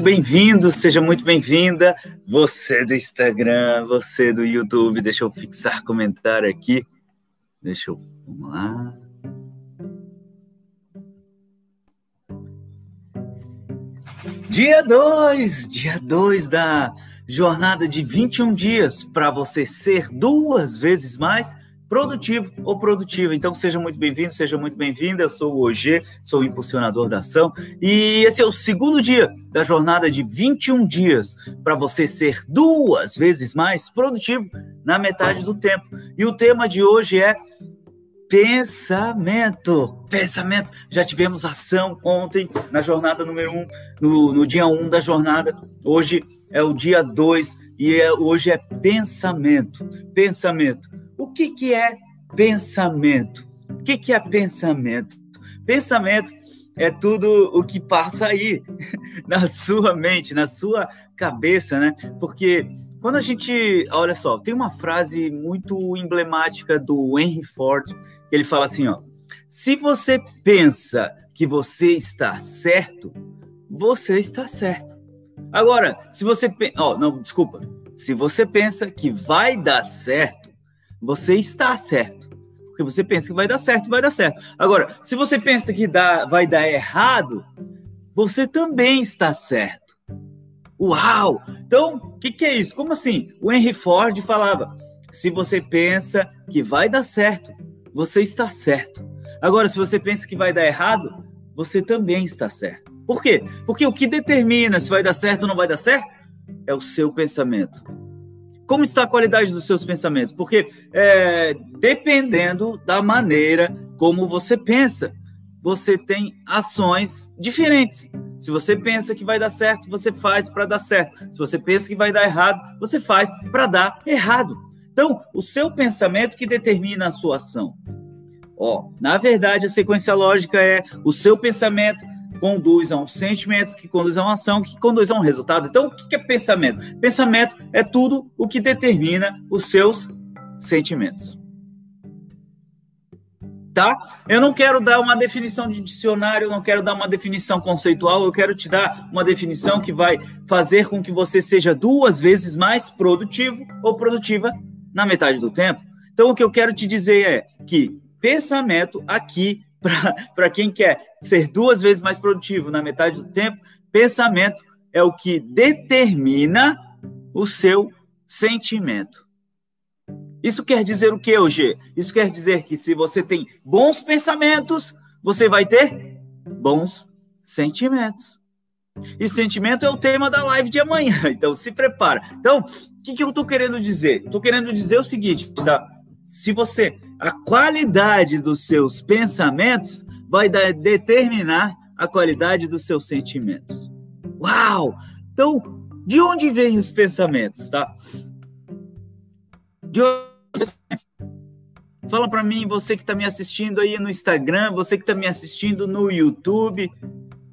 muito bem-vindo, seja muito bem-vinda. Você do Instagram, você do YouTube, deixa eu fixar comentário aqui. Deixa eu. Vamos lá. Dia 2, dia 2 da jornada de 21 dias para você ser duas vezes mais produtivo ou produtiva. Então seja muito bem-vindo, seja muito bem-vinda. Eu sou o OG, sou o impulsionador da ação e esse é o segundo dia da jornada de 21 dias para você ser duas vezes mais produtivo na metade do tempo. E o tema de hoje é pensamento. Pensamento. Já tivemos ação ontem na jornada número 1, um, no, no dia 1 um da jornada. Hoje é o dia 2 e é, hoje é pensamento. Pensamento. O que, que é pensamento? O que, que é pensamento? Pensamento é tudo o que passa aí na sua mente, na sua cabeça, né? Porque quando a gente, olha só, tem uma frase muito emblemática do Henry Ford, ele fala assim, ó: se você pensa que você está certo, você está certo. Agora, se você, ó, não, desculpa. Se você pensa que vai dar certo, você está certo. Porque você pensa que vai dar certo, vai dar certo. Agora, se você pensa que dá, vai dar errado, você também está certo. Uau! Então, o que, que é isso? Como assim? O Henry Ford falava: se você pensa que vai dar certo, você está certo. Agora, se você pensa que vai dar errado, você também está certo. Por quê? Porque o que determina se vai dar certo ou não vai dar certo é o seu pensamento. Como está a qualidade dos seus pensamentos? Porque é, dependendo da maneira como você pensa, você tem ações diferentes. Se você pensa que vai dar certo, você faz para dar certo. Se você pensa que vai dar errado, você faz para dar errado. Então, o seu pensamento que determina a sua ação. Ó, na verdade, a sequência lógica é o seu pensamento conduz a um sentimento, que conduz a uma ação, que conduz a um resultado. Então, o que é pensamento? Pensamento é tudo o que determina os seus sentimentos. Tá? Eu não quero dar uma definição de dicionário, eu não quero dar uma definição conceitual, eu quero te dar uma definição que vai fazer com que você seja duas vezes mais produtivo ou produtiva na metade do tempo. Então, o que eu quero te dizer é que pensamento aqui para quem quer ser duas vezes mais produtivo na metade do tempo, pensamento é o que determina o seu sentimento. Isso quer dizer o que, hoje? Isso quer dizer que se você tem bons pensamentos, você vai ter bons sentimentos. E sentimento é o tema da live de amanhã, então se prepara. Então, o que, que eu estou querendo dizer? Estou querendo dizer o seguinte, tá? Se você a qualidade dos seus pensamentos vai determinar a qualidade dos seus sentimentos. Uau! Então, de onde vêm os pensamentos, tá? De onde... Fala para mim, você que está me assistindo aí no Instagram, você que está me assistindo no YouTube,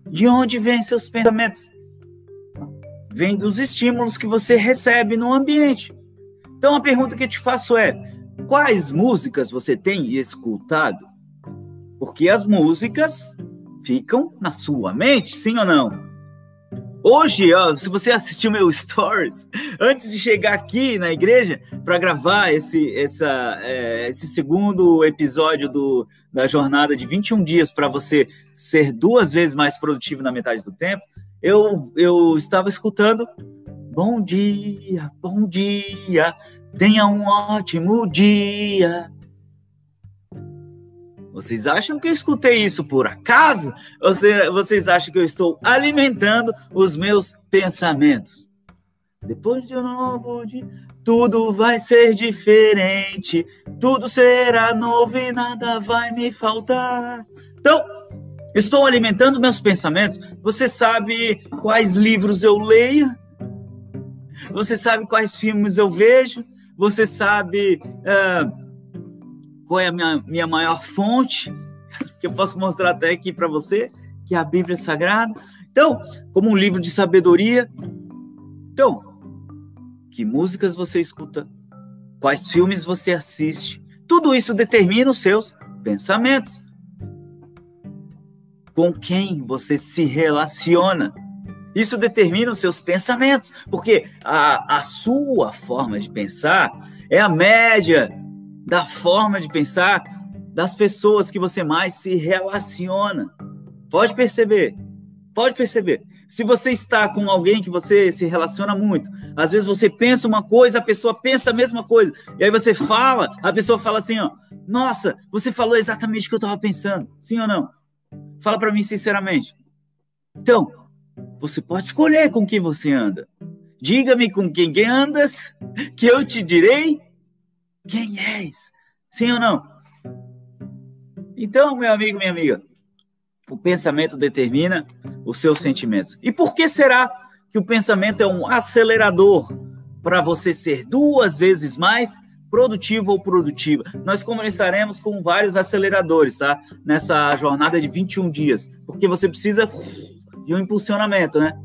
de onde vêm seus pensamentos? Vem dos estímulos que você recebe no ambiente. Então a pergunta que eu te faço é: quais músicas você tem escutado? Porque as músicas ficam na sua mente, sim ou não? Hoje, ó, se você assistiu meu stories, antes de chegar aqui na igreja para gravar esse, essa, é, esse segundo episódio do, da jornada de 21 dias para você ser duas vezes mais produtivo na metade do tempo, eu, eu estava escutando Bom dia, bom dia, Tenha um ótimo dia. Vocês acham que eu escutei isso por acaso? Ou vocês acham que eu estou alimentando os meus pensamentos? Depois de um novo dia, tudo vai ser diferente. Tudo será novo e nada vai me faltar. Então, estou alimentando meus pensamentos. Você sabe quais livros eu leio? Você sabe quais filmes eu vejo? Você sabe uh, qual é a minha, minha maior fonte? Que eu posso mostrar até aqui para você, que é a Bíblia Sagrada. Então, como um livro de sabedoria. Então, que músicas você escuta? Quais filmes você assiste? Tudo isso determina os seus pensamentos. Com quem você se relaciona? Isso determina os seus pensamentos, porque a, a sua forma de pensar é a média da forma de pensar das pessoas que você mais se relaciona. Pode perceber, pode perceber. Se você está com alguém que você se relaciona muito, às vezes você pensa uma coisa, a pessoa pensa a mesma coisa, e aí você fala, a pessoa fala assim, ó, nossa, você falou exatamente o que eu estava pensando, sim ou não? Fala para mim sinceramente. Então, você pode escolher com quem você anda. Diga-me com quem andas, que eu te direi quem és. Sim ou não? Então, meu amigo, minha amiga, o pensamento determina os seus sentimentos. E por que será que o pensamento é um acelerador para você ser duas vezes mais produtivo ou produtiva? Nós começaremos com vários aceleradores, tá? Nessa jornada de 21 dias, porque você precisa de um impulsionamento, né?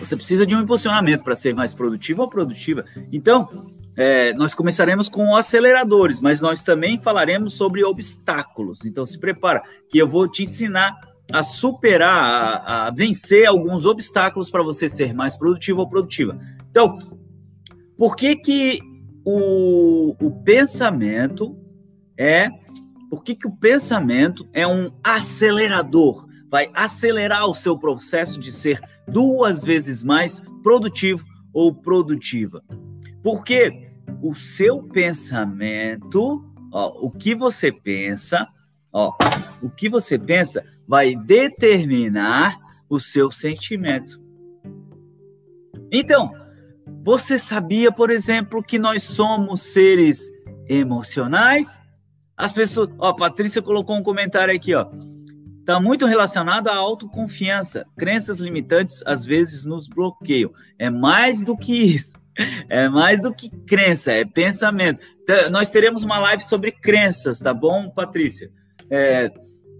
Você precisa de um impulsionamento para ser mais produtivo ou produtiva. Então, é, nós começaremos com aceleradores, mas nós também falaremos sobre obstáculos. Então se prepara, que eu vou te ensinar a superar, a, a vencer alguns obstáculos para você ser mais produtivo ou produtiva. Então, por que que o, o pensamento é, por que que o pensamento é um acelerador? Vai acelerar o seu processo de ser duas vezes mais produtivo ou produtiva. Porque o seu pensamento, ó, o que você pensa, ó, o que você pensa vai determinar o seu sentimento. Então, você sabia, por exemplo, que nós somos seres emocionais? As pessoas, ó, Patrícia colocou um comentário aqui, ó. Está muito relacionado à autoconfiança. Crenças limitantes às vezes nos bloqueiam. É mais do que isso. É mais do que crença, é pensamento. Então, nós teremos uma live sobre crenças, tá bom, Patrícia? É,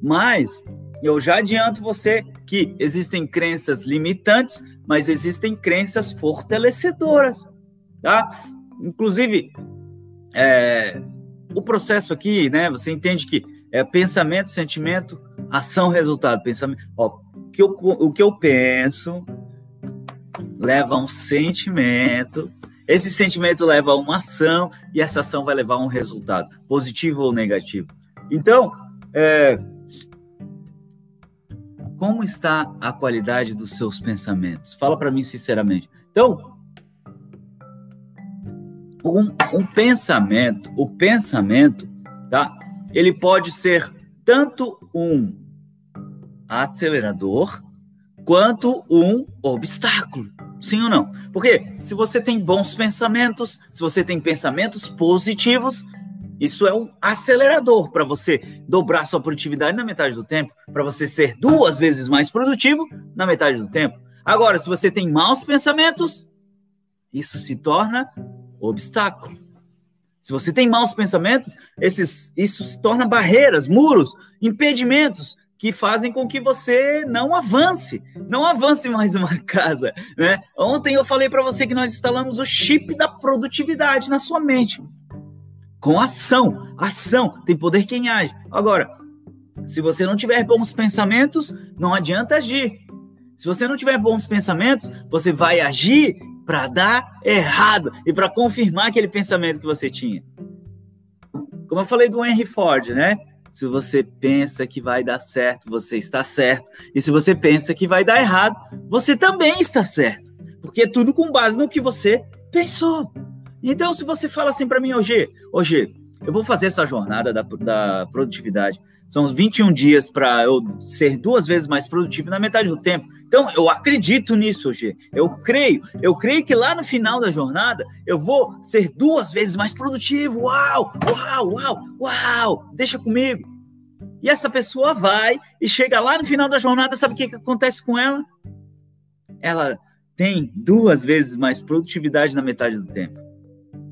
mas eu já adianto você que existem crenças limitantes, mas existem crenças fortalecedoras, tá? Inclusive, é, o processo aqui, né? Você entende que é pensamento, sentimento, ação, resultado. Pensamento, ó, o que eu, o que eu penso, leva a um sentimento, esse sentimento leva a uma ação e essa ação vai levar a um resultado, positivo ou negativo. Então, é, como está a qualidade dos seus pensamentos? Fala para mim sinceramente. Então, um, um, pensamento, o pensamento, tá? Ele pode ser tanto um acelerador quanto um obstáculo. Sim ou não? Porque se você tem bons pensamentos, se você tem pensamentos positivos, isso é um acelerador para você dobrar sua produtividade na metade do tempo, para você ser duas vezes mais produtivo na metade do tempo. Agora, se você tem maus pensamentos, isso se torna obstáculo. Se você tem maus pensamentos, esses, isso se torna barreiras, muros, impedimentos que fazem com que você não avance, não avance mais uma casa, né? Ontem eu falei para você que nós instalamos o chip da produtividade na sua mente. Com ação, ação, tem poder quem age. Agora, se você não tiver bons pensamentos, não adianta agir. Se você não tiver bons pensamentos, você vai agir para dar errado e para confirmar aquele pensamento que você tinha. Como eu falei do Henry Ford, né? Se você pensa que vai dar certo, você está certo. E se você pensa que vai dar errado, você também está certo. Porque é tudo com base no que você pensou. Então, se você fala assim para mim, hoje, hoje, eu vou fazer essa jornada da, da produtividade. São 21 dias para eu ser duas vezes mais produtivo na metade do tempo. Então, eu acredito nisso, hoje. Eu creio. Eu creio que lá no final da jornada eu vou ser duas vezes mais produtivo. Uau, uau, uau, uau. Deixa comigo. E essa pessoa vai e chega lá no final da jornada, sabe o que, que acontece com ela? Ela tem duas vezes mais produtividade na metade do tempo.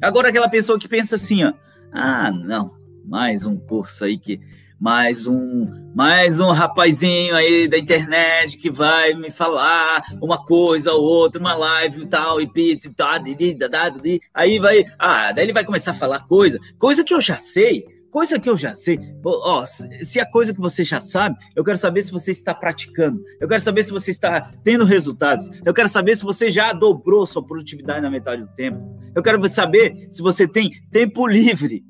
Agora aquela pessoa que pensa assim, ó, ah, não, mais um curso aí que mais um mais um rapazinho aí da internet que vai me falar uma coisa ou outra, uma live e tal, e pizza e tal, aí vai, ah, daí ele vai começar a falar coisa, coisa que eu já sei, coisa que eu já sei. Ó, se a coisa que você já sabe, eu quero saber se você está praticando. Eu quero saber se você está tendo resultados. Eu quero saber se você já dobrou sua produtividade na metade do tempo. Eu quero saber se você tem tempo livre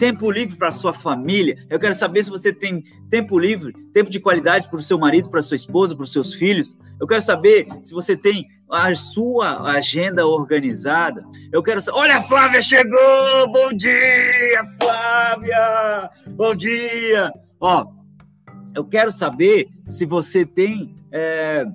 tempo livre para sua família. Eu quero saber se você tem tempo livre, tempo de qualidade para o seu marido, para sua esposa, para os seus filhos. Eu quero saber se você tem a sua agenda organizada. Eu quero saber. Olha, a Flávia chegou! Bom dia, Flávia! Bom dia! Ó, eu quero saber se você tem. É,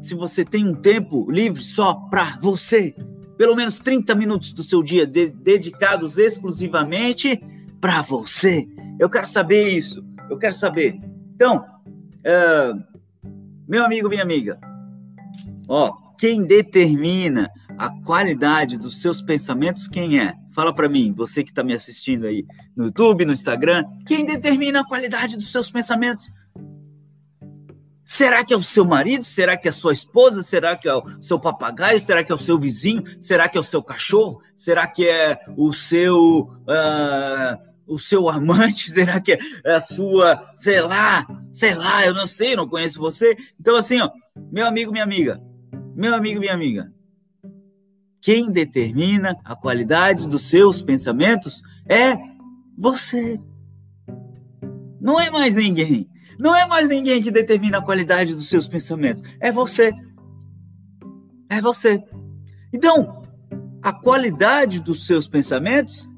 se você tem um tempo livre só para você. Pelo menos 30 minutos do seu dia de, dedicados exclusivamente para você. Eu quero saber isso. Eu quero saber. Então, uh, meu amigo, minha amiga, ó, quem determina a qualidade dos seus pensamentos, quem é? Fala para mim, você que está me assistindo aí no YouTube, no Instagram, quem determina a qualidade dos seus pensamentos? Será que é o seu marido? Será que é a sua esposa? Será que é o seu papagaio? Será que é o seu vizinho? Será que é o seu cachorro? Será que é o seu uh, o seu amante? Será que é a sua, sei lá, sei lá, eu não sei, não conheço você. Então, assim, ó, meu amigo, minha amiga, meu amigo, minha amiga, quem determina a qualidade dos seus pensamentos é você. Não é mais ninguém. Não é mais ninguém que determina a qualidade dos seus pensamentos. É você. É você. Então, a qualidade dos seus pensamentos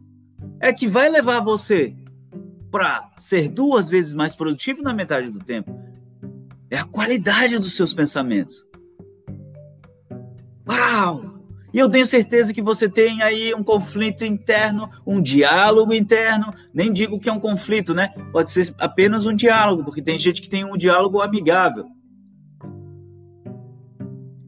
é que vai levar você para ser duas vezes mais produtivo na metade do tempo. É a qualidade dos seus pensamentos. Uau! E eu tenho certeza que você tem aí um conflito interno, um diálogo interno. Nem digo que é um conflito, né? Pode ser apenas um diálogo, porque tem gente que tem um diálogo amigável.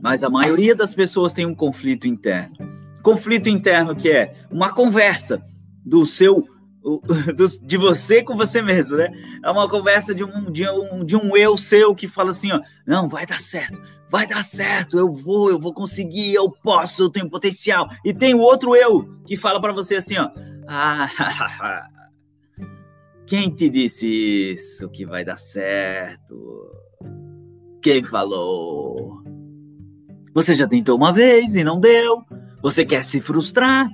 Mas a maioria das pessoas tem um conflito interno. Conflito interno que é uma conversa do seu de você com você mesmo, né? É uma conversa de um, de, um, de um eu seu que fala assim, ó, não, vai dar certo, vai dar certo, eu vou, eu vou conseguir, eu posso, eu tenho potencial. E tem o outro eu que fala para você assim, ó, ah, quem te disse isso que vai dar certo? Quem falou? Você já tentou uma vez e não deu. Você quer se frustrar?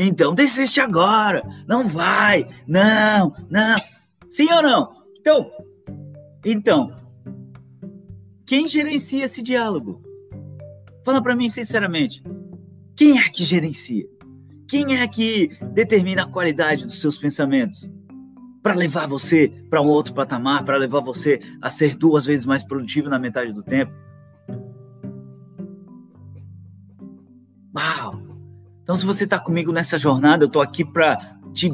Então desiste agora. Não vai. Não, não. Sim ou não? Então, então, quem gerencia esse diálogo? Fala para mim sinceramente. Quem é que gerencia? Quem é que determina a qualidade dos seus pensamentos? Para levar você para um outro patamar, para levar você a ser duas vezes mais produtivo na metade do tempo? Uau! Então, se você está comigo nessa jornada, eu estou aqui para te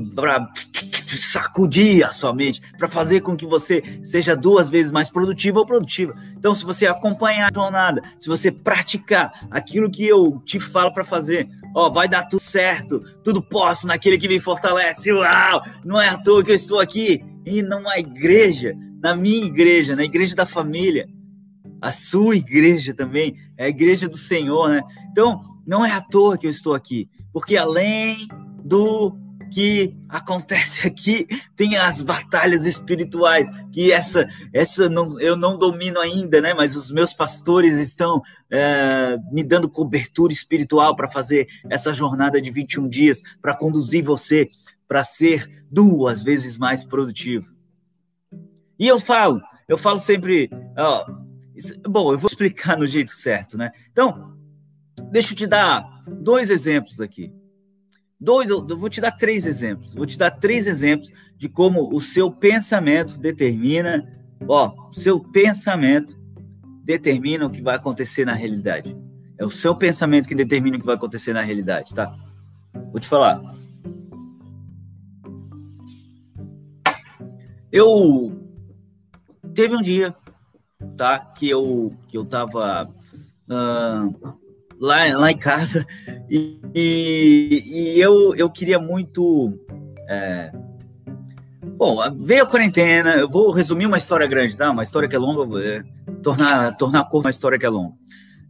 sacudir a sua mente, para fazer com que você seja duas vezes mais produtivo ou produtiva. Então, se você acompanhar a jornada, se você praticar aquilo que eu te falo para fazer, ó, vai dar tudo certo, tudo posso naquele que me fortalece. Uau! Não é à toa que eu estou aqui e numa igreja, na minha igreja, na igreja da família, a sua igreja também, é a igreja do Senhor, né? Então, não é à toa que eu estou aqui, porque além do que acontece aqui, tem as batalhas espirituais, que essa, essa não, eu não domino ainda, né? Mas os meus pastores estão é, me dando cobertura espiritual para fazer essa jornada de 21 dias, para conduzir você para ser duas vezes mais produtivo. E eu falo, eu falo sempre, ó, bom, eu vou explicar no jeito certo, né? Então, Deixa eu te dar dois exemplos aqui. Dois, eu vou te dar três exemplos. Vou te dar três exemplos de como o seu pensamento determina, ó, seu pensamento determina o que vai acontecer na realidade. É o seu pensamento que determina o que vai acontecer na realidade, tá? Vou te falar. Eu teve um dia, tá, que eu que eu tava uh, lá, lá em casa e, e, e eu, eu queria muito. É... Bom, veio a quarentena, eu vou resumir uma história grande, tá? Uma história que é longa, é, tornar, tornar curta uma história que é longa.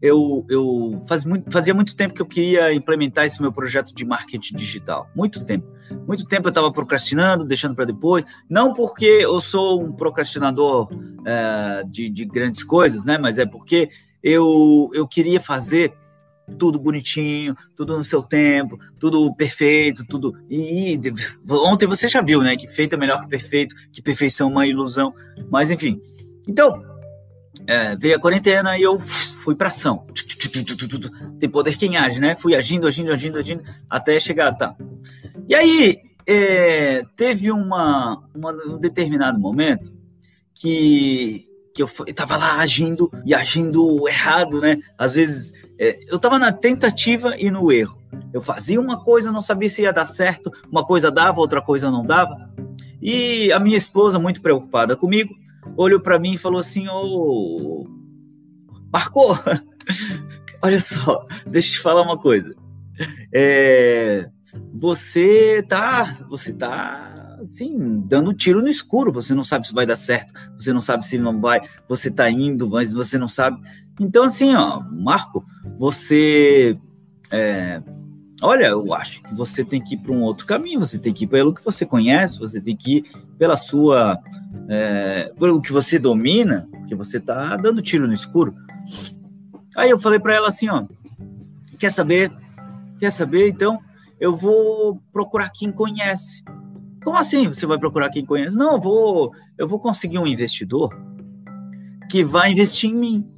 Eu, eu faz muito, fazia muito tempo que eu queria implementar esse meu projeto de marketing digital. Muito tempo. Muito tempo eu estava procrastinando, deixando para depois. Não porque eu sou um procrastinador é, de, de grandes coisas, né? Mas é porque eu, eu queria fazer tudo bonitinho, tudo no seu tempo, tudo perfeito, tudo. E, ontem você já viu, né? Que feito é melhor que perfeito, que perfeição é uma ilusão. Mas enfim. Então, é, veio a quarentena e eu fui para ação. Tem poder quem age, né? Fui agindo, agindo, agindo, agindo, até chegar, tá. E aí, é, teve uma, uma, um determinado momento que, que eu estava lá agindo e agindo errado, né? Às vezes, é, eu estava na tentativa e no erro. Eu fazia uma coisa, não sabia se ia dar certo, uma coisa dava, outra coisa não dava. E a minha esposa, muito preocupada comigo, olhou para mim e falou assim: Ô, oh, Marco, olha só, deixa eu te falar uma coisa. É, você tá, você tá, assim, dando tiro no escuro. Você não sabe se vai dar certo, você não sabe se não vai, você tá indo, mas você não sabe. Então, assim, ó, Marco, você. É, olha, eu acho que você tem que ir para um outro caminho, você tem que ir pelo que você conhece, você tem que ir pela sua é, pelo que você domina, porque você tá dando tiro no escuro. Aí eu falei para ela assim, ó, quer saber? Quer saber? Então eu vou procurar quem conhece. Como assim você vai procurar quem conhece? Não, eu vou, eu vou conseguir um investidor que vai investir em mim.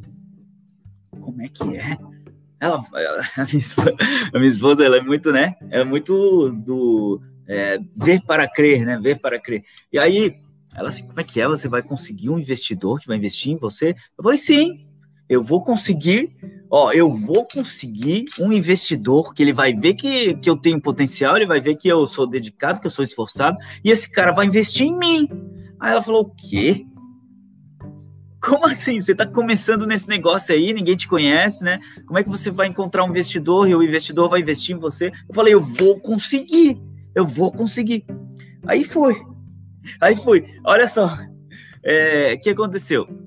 Como é que é? Ela, a, minha esposa, a minha esposa, ela é muito, né? Ela é muito do é, ver para crer, né? Ver para crer. E aí ela assim, como é que é? Você vai conseguir um investidor que vai investir em você? Eu falei, sim, eu vou conseguir, ó, eu vou conseguir um investidor que ele vai ver que, que eu tenho potencial, ele vai ver que eu sou dedicado, que eu sou esforçado, e esse cara vai investir em mim. Aí ela falou, o quê? Como assim? Você está começando nesse negócio aí, ninguém te conhece, né? Como é que você vai encontrar um investidor e o investidor vai investir em você? Eu falei, eu vou conseguir, eu vou conseguir. Aí foi. Aí fui. Olha só. O é, que aconteceu?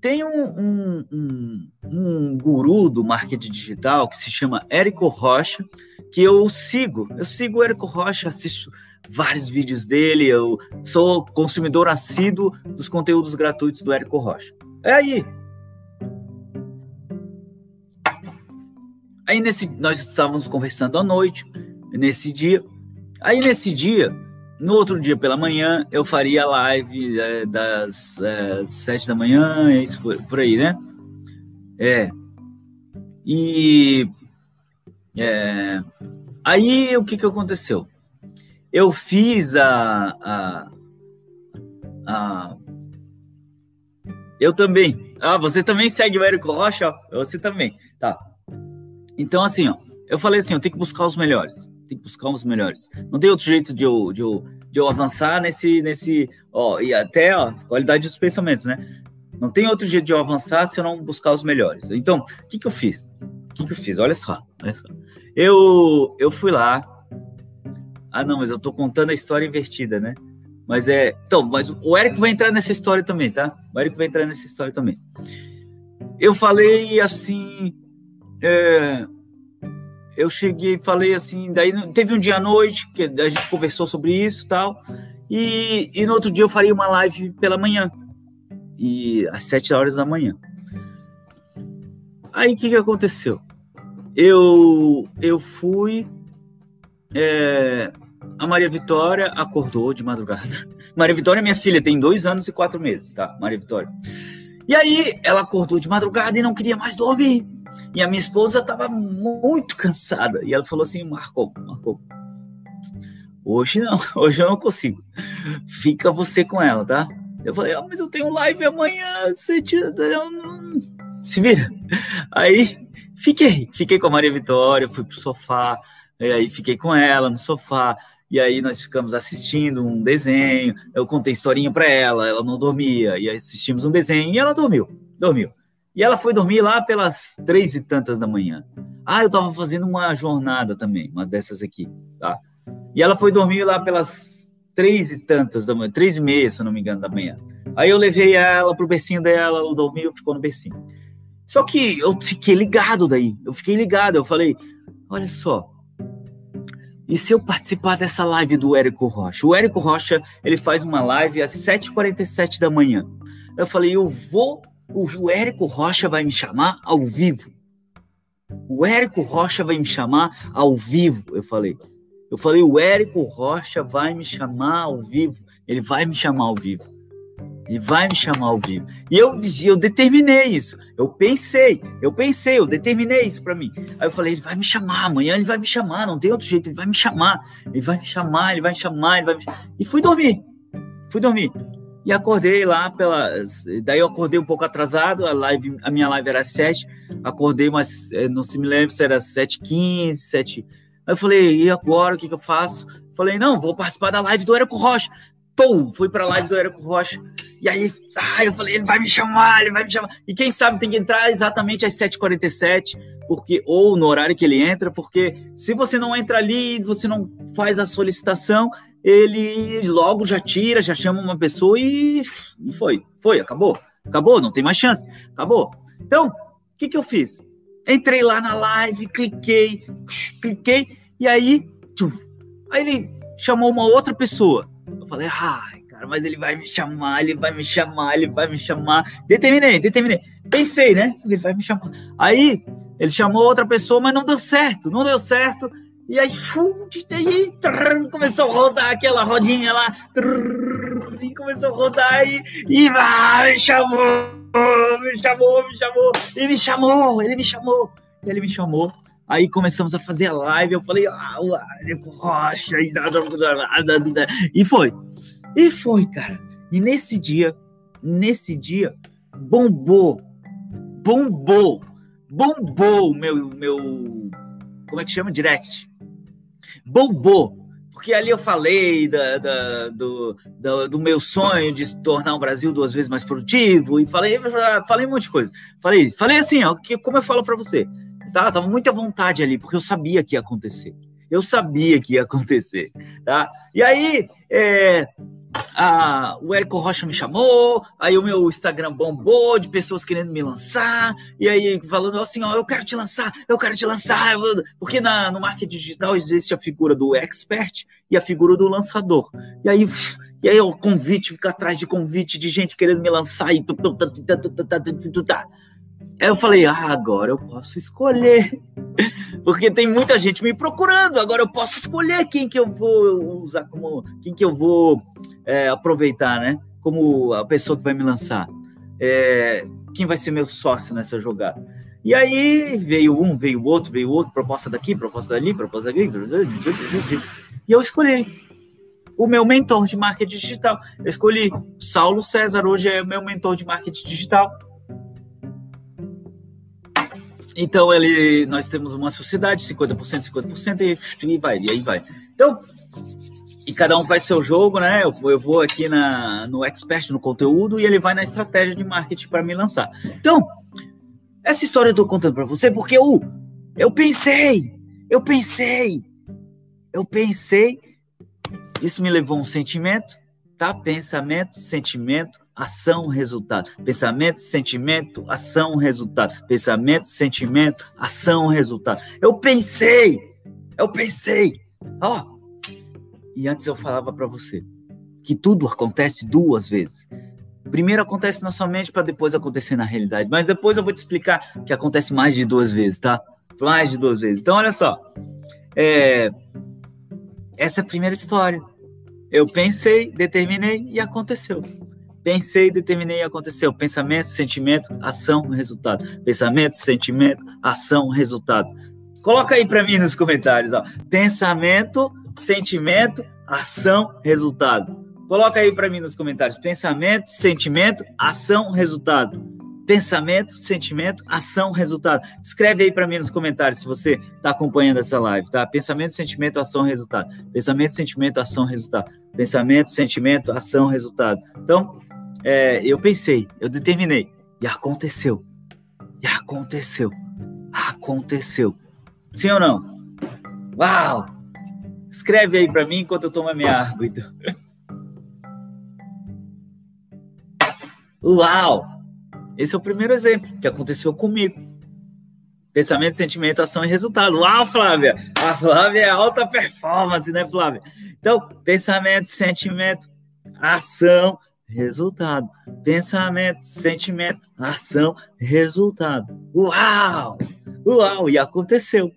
Tem um, um, um, um, guru do marketing digital que se chama Érico Rocha, que eu sigo. Eu sigo o Érico Rocha, assisto vários vídeos dele, eu sou consumidor assíduo dos conteúdos gratuitos do Érico Rocha. É aí. Aí nesse, nós estávamos conversando à noite, nesse dia. Aí nesse dia, no outro dia pela manhã, eu faria a live é, das é, sete da manhã, é isso por, por, aí, né? É. E. É, aí, o que, que aconteceu? Eu fiz a, a, a. Eu também. Ah, você também segue o Érico Rocha? Você também. Tá. Então, assim, ó. Eu falei assim: eu tenho que buscar os melhores tem que buscar os melhores. Não tem outro jeito de eu, de eu, de eu avançar nesse, nesse, ó, e até, ó, qualidade dos pensamentos, né? Não tem outro jeito de eu avançar se eu não buscar os melhores. Então, o que que eu fiz? O que que eu fiz? Olha só, olha só. Eu, eu fui lá. Ah, não, mas eu tô contando a história invertida, né? Mas é. Então, mas o Eric vai entrar nessa história também, tá? O Eric vai entrar nessa história também. Eu falei assim. É, eu cheguei falei assim, daí teve um dia à noite que a gente conversou sobre isso tal, e, e no outro dia eu faria uma live pela manhã, e às sete horas da manhã. Aí o que, que aconteceu? Eu, eu fui. É, a Maria Vitória acordou de madrugada. Maria Vitória é minha filha, tem dois anos e quatro meses, tá? Maria Vitória. E aí ela acordou de madrugada e não queria mais dormir. E a minha esposa estava muito cansada. E ela falou assim: Marco, Marco, hoje não, hoje eu não consigo. Fica você com ela, tá? Eu falei: ah, mas eu tenho live amanhã, você não... se vira. Aí fiquei, fiquei com a Maria Vitória, fui pro sofá, e aí fiquei com ela no sofá. E aí nós ficamos assistindo um desenho. Eu contei historinha para ela, ela não dormia. E aí assistimos um desenho e ela dormiu, dormiu. E ela foi dormir lá pelas três e tantas da manhã. Ah, eu estava fazendo uma jornada também, uma dessas aqui, tá? E ela foi dormir lá pelas três e tantas da manhã, três e meia, se eu não me engano, da manhã. Aí eu levei ela pro bercinho dela, ela dormiu, ficou no bercinho. Só que eu fiquei ligado daí. Eu fiquei ligado. Eu falei: olha só. E se eu participar dessa live do Érico Rocha? O Érico Rocha, ele faz uma live às 7h47 da manhã. Eu falei, eu vou, o Érico Rocha vai me chamar ao vivo. O Érico Rocha vai me chamar ao vivo, eu falei. Eu falei, o Érico Rocha vai me chamar ao vivo. Ele vai me chamar ao vivo. Ele vai me chamar ao vivo. E eu eu determinei isso. Eu pensei, eu pensei, eu determinei isso para mim. Aí eu falei, ele vai me chamar, amanhã ele vai me chamar, não tem outro jeito, ele vai me chamar. Ele vai me chamar, ele vai me chamar, ele vai me chamar. E fui dormir. Fui dormir. E acordei lá pelas. Daí eu acordei um pouco atrasado, a, live, a minha live era às 7. Acordei, mas eh, não se me lembro se era 7h15, 7. Aí eu falei, e agora o que, que eu faço? Falei, não, vou participar da live do Érico Rocha. Pum, fui para a live do Érico Rocha. E aí, ah, eu falei, ele vai me chamar, ele vai me chamar. E quem sabe tem que entrar exatamente às 7h47, porque, ou no horário que ele entra, porque se você não entra ali, você não faz a solicitação, ele logo já tira, já chama uma pessoa e, e foi, foi, acabou, acabou, não tem mais chance, acabou. Então, o que, que eu fiz? Entrei lá na live, cliquei, cliquei, e aí, tchum, aí ele chamou uma outra pessoa. Eu falei, ai, cara, mas ele vai me chamar, ele vai me chamar, ele vai me chamar. Determinei, determinei. Pensei, né? Ele vai me chamar. Aí, ele chamou outra pessoa, mas não deu certo, não deu certo. E aí, aí começou a rodar aquela rodinha lá, e começou a rodar e, e ah, me chamou, me chamou, me chamou, e me chamou, ele me chamou, ele me chamou. Aí começamos a fazer a live, eu falei, ah, o Rocha, e foi, e foi, cara. E nesse dia, nesse dia, bombou, bombou, bombou meu, meu, como é que chama? Direct bombou. Porque ali eu falei da, da, do, do, do, meu sonho de se tornar o Brasil duas vezes mais produtivo, e falei, falei um monte de coisa. Falei, falei assim, ó, que, como eu falo para você, tá? Tava muita vontade ali, porque eu sabia que ia acontecer. Eu sabia que ia acontecer, tá? E aí, é, a, o Érico Rocha me chamou, aí o meu Instagram bombou de pessoas querendo me lançar, e aí falando assim, ó, eu quero te lançar, eu quero te lançar, porque na, no marketing digital existe a figura do expert e a figura do lançador. E aí, e aí o convite, fica atrás de convite de gente querendo me lançar e Aí eu falei, ah, agora eu posso escolher. Porque tem muita gente me procurando, agora eu posso escolher quem que eu vou usar como. quem que eu vou é, aproveitar, né? Como a pessoa que vai me lançar. É, quem vai ser meu sócio nessa jogada. E aí veio um, veio outro, veio outro, proposta daqui, proposta dali, proposta dali. E eu escolhi o meu mentor de marketing digital. Eu escolhi Saulo César, hoje é meu mentor de marketing digital. Então, ele, nós temos uma sociedade, 50%, 50%, e, e vai, e aí vai. Então, e cada um faz seu jogo, né? Eu, eu vou aqui na, no expert, no conteúdo, e ele vai na estratégia de marketing para me lançar. Então, essa história eu tô contando para você porque eu, eu pensei, eu pensei, eu pensei, isso me levou a um sentimento, tá? Pensamento, sentimento, ação, resultado. Pensamento, sentimento, ação, resultado. Pensamento, sentimento, ação, resultado. Eu pensei, eu pensei, ó. Oh. E antes eu falava para você que tudo acontece duas vezes. Primeiro acontece na sua mente para depois acontecer na realidade. Mas depois eu vou te explicar que acontece mais de duas vezes, tá? Mais de duas vezes. Então, olha só. É... Essa é a primeira história. Eu pensei, determinei e aconteceu. Pensei, determinei e aconteceu. Pensamento, sentimento, ação, resultado. Pensamento, sentimento, ação, resultado. Coloca aí para mim nos comentários, ó. Pensamento, sentimento, ação, resultado. Coloca aí para mim nos comentários. Pensamento, sentimento, ação, resultado. Pensamento, sentimento, ação, resultado. Escreve aí para mim nos comentários se você está acompanhando essa live, tá? Pensamento, sentimento, ação, resultado. Pensamento, sentimento, ação, resultado. Pensamento, sentimento, ação, resultado. Então, é, eu pensei, eu determinei. E aconteceu. E aconteceu. Aconteceu. Sim ou não? Uau! Escreve aí para mim enquanto eu tomo a minha água, então. Uau! Esse é o primeiro exemplo que aconteceu comigo. Pensamento, sentimento, ação e resultado. Uau, Flávia! A Flávia é alta performance, né, Flávia? Então, pensamento, sentimento, ação, resultado. Pensamento, sentimento, ação, resultado. Uau! Uau! E aconteceu.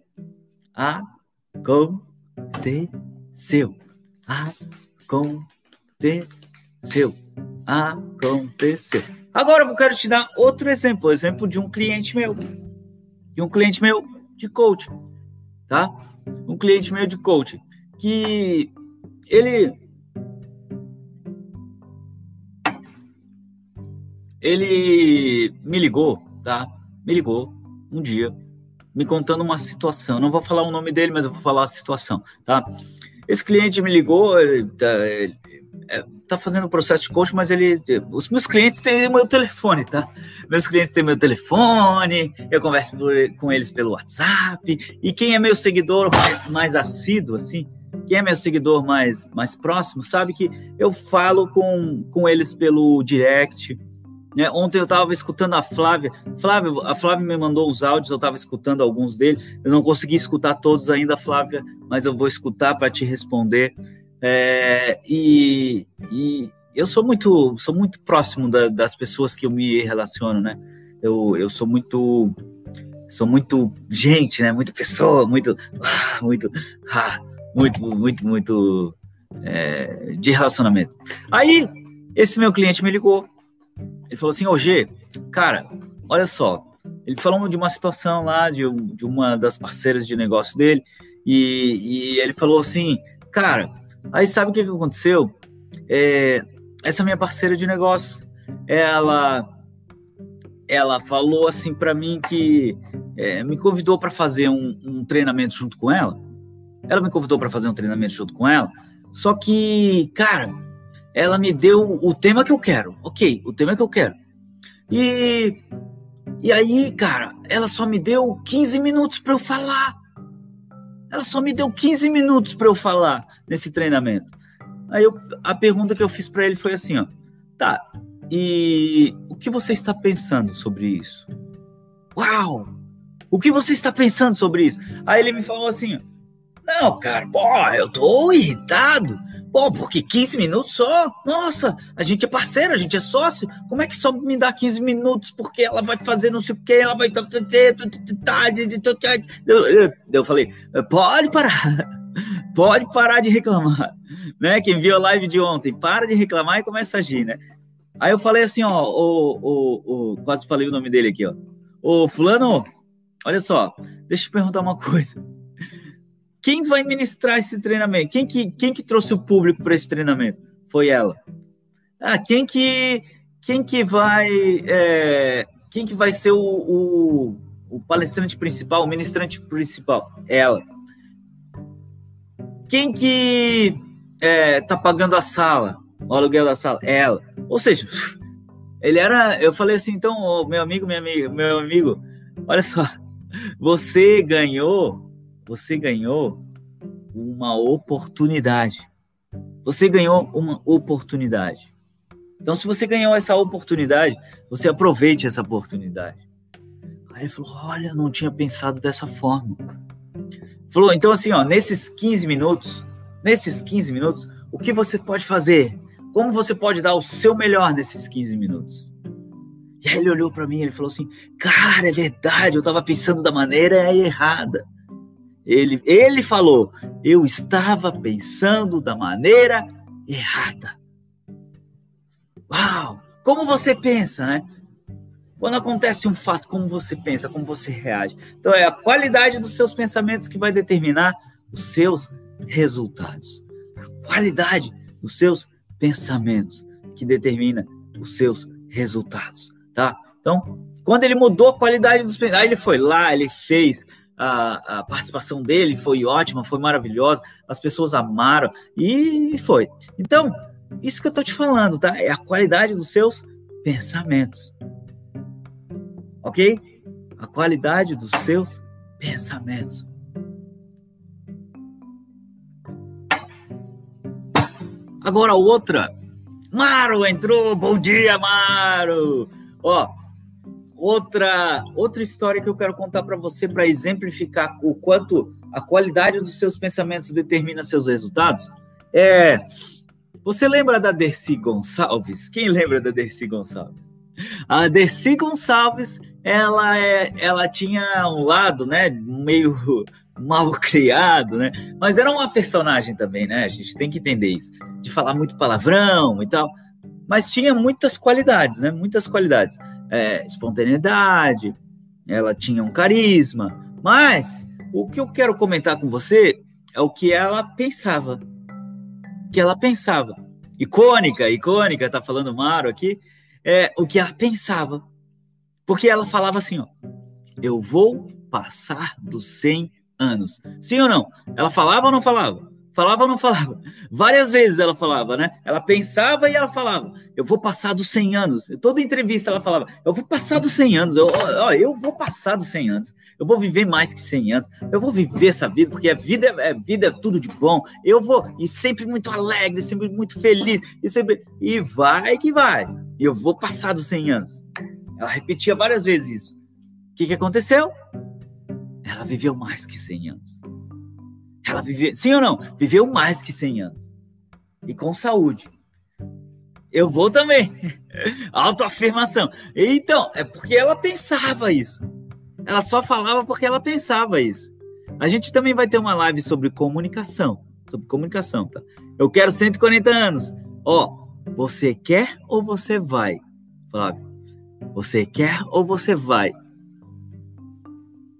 Aconteceu. Aconteceu. Aconteceu. Agora eu quero te dar outro exemplo, exemplo de um cliente meu. De um cliente meu de coaching, tá? Um cliente meu de coaching que ele ele me ligou, tá? Me ligou um dia me contando uma situação. Não vou falar o nome dele, mas eu vou falar a situação, tá? Esse cliente me ligou, ele é, tá fazendo o processo de coaching, mas ele. Os meus clientes têm meu telefone, tá? Meus clientes têm meu telefone, eu converso com eles pelo WhatsApp. E quem é meu seguidor mais, mais assíduo, assim, quem é meu seguidor mais, mais próximo, sabe que eu falo com, com eles pelo direct né? Ontem eu estava escutando a Flávia. Flávia, a Flávia me mandou os áudios, eu estava escutando alguns deles. Eu não consegui escutar todos ainda, Flávia, mas eu vou escutar para te responder. É, e, e, eu sou muito, sou muito próximo da, das pessoas que eu me relaciono, né? Eu, eu sou muito, sou muito gente, né? Muito pessoa, muito, muito, muito, muito, muito é, de relacionamento. Aí esse meu cliente me ligou ele falou assim: Ô G, cara, olha só. Ele falou de uma situação lá de, de uma das parceiras de negócio dele, e, e ele falou assim: Cara, aí sabe o que, que aconteceu? É, essa minha parceira de negócio, ela ela falou assim para mim que é, me convidou para fazer um, um, treinamento junto com ela. Ela me convidou para fazer um treinamento junto com ela. Só que, cara, ela me deu o tema que eu quero. Ok, o tema que eu quero. E, e aí, cara, ela só me deu 15 minutos para eu falar. Ela só me deu 15 minutos para eu falar nesse treinamento. Aí eu, a pergunta que eu fiz para ele foi assim, ó. Tá, e o que você está pensando sobre isso? Uau! O que você está pensando sobre isso? Aí ele me falou assim, ó, não, cara, pô, eu tô irritado. Pô, porque 15 minutos só? Nossa, a gente é parceiro, a gente é sócio. Como é que só me dá 15 minutos porque ela vai fazer não sei o que, ela vai. Eu falei, pode parar. Pode parar de reclamar. Né? Quem viu a live de ontem, para de reclamar e começa a agir, né? Aí eu falei assim, ó, o, o, o, quase falei o nome dele aqui, ó. Ô, fulano, olha só, deixa eu te perguntar uma coisa. Quem vai ministrar esse treinamento? Quem que, quem que trouxe o público para esse treinamento? Foi ela. Ah, quem que, quem que vai, é, quem que vai ser o, o, o palestrante principal, o ministrante principal? Ela. Quem que é, tá pagando a sala, o aluguel da sala? Ela. Ou seja, ele era, eu falei assim, então, meu amigo, minha amiga, meu amigo, olha só, você ganhou você ganhou uma oportunidade. Você ganhou uma oportunidade. Então, se você ganhou essa oportunidade, você aproveite essa oportunidade. Aí ele falou: Olha, não tinha pensado dessa forma. Falou: Então, assim, ó, nesses 15 minutos, nesses 15 minutos, o que você pode fazer? Como você pode dar o seu melhor nesses 15 minutos? E aí ele olhou para mim ele falou assim: Cara, é verdade, eu estava pensando da maneira errada. Ele, ele falou: Eu estava pensando da maneira errada. Uau! Como você pensa, né? Quando acontece um fato, como você pensa, como você reage. Então, é a qualidade dos seus pensamentos que vai determinar os seus resultados. A qualidade dos seus pensamentos que determina os seus resultados, tá? Então, quando ele mudou a qualidade dos pensamentos, aí ele foi lá, ele fez, a, a, participação dele foi ótima, foi maravilhosa, as pessoas amaram e foi. Então, isso que eu tô te falando, tá? É a qualidade dos seus pensamentos. Ok? A qualidade dos seus pensamentos. Agora outra. Maro entrou. Bom dia, Maro. Ó, outra outra história que eu quero contar para você para exemplificar o quanto a qualidade dos seus pensamentos determina seus resultados é você lembra da Dercy Gonçalves? Quem lembra da Dercy Gonçalves? A Dercy Gonçalves, ela é, ela tinha um lado, né, meio mal criado, né? Mas era uma personagem também, né? A gente tem que entender isso, de falar muito palavrão e tal. Mas tinha muitas qualidades, né? Muitas qualidades. É, espontaneidade, ela tinha um carisma. Mas o que eu quero comentar com você é o que ela pensava. O que ela pensava. Icônica, icônica, tá falando Maro aqui. É o que ela pensava. Porque ela falava assim, ó. Eu vou passar dos 100 anos. Sim ou não? Ela falava ou não falava? Falava ou não falava? Várias vezes ela falava, né? Ela pensava e ela falava: Eu vou passar dos 100 anos. Toda entrevista ela falava: Eu vou passar dos 100 anos. Eu, ó, eu vou passar dos 100 anos. Eu vou viver mais que 100 anos. Eu vou viver essa vida, porque a vida é, vida é tudo de bom. Eu vou, e sempre muito alegre, sempre muito feliz. E, sempre, e vai que vai. Eu vou passar dos 100 anos. Ela repetia várias vezes isso. O que, que aconteceu? Ela viveu mais que 100 anos. Ela viveu, sim ou não? Viveu mais que 100 anos. E com saúde. Eu vou também. Autoafirmação. Então, é porque ela pensava isso. Ela só falava porque ela pensava isso. A gente também vai ter uma live sobre comunicação. Sobre comunicação, tá? Eu quero 140 anos. Ó, você quer ou você vai? Flávio, você quer ou você vai?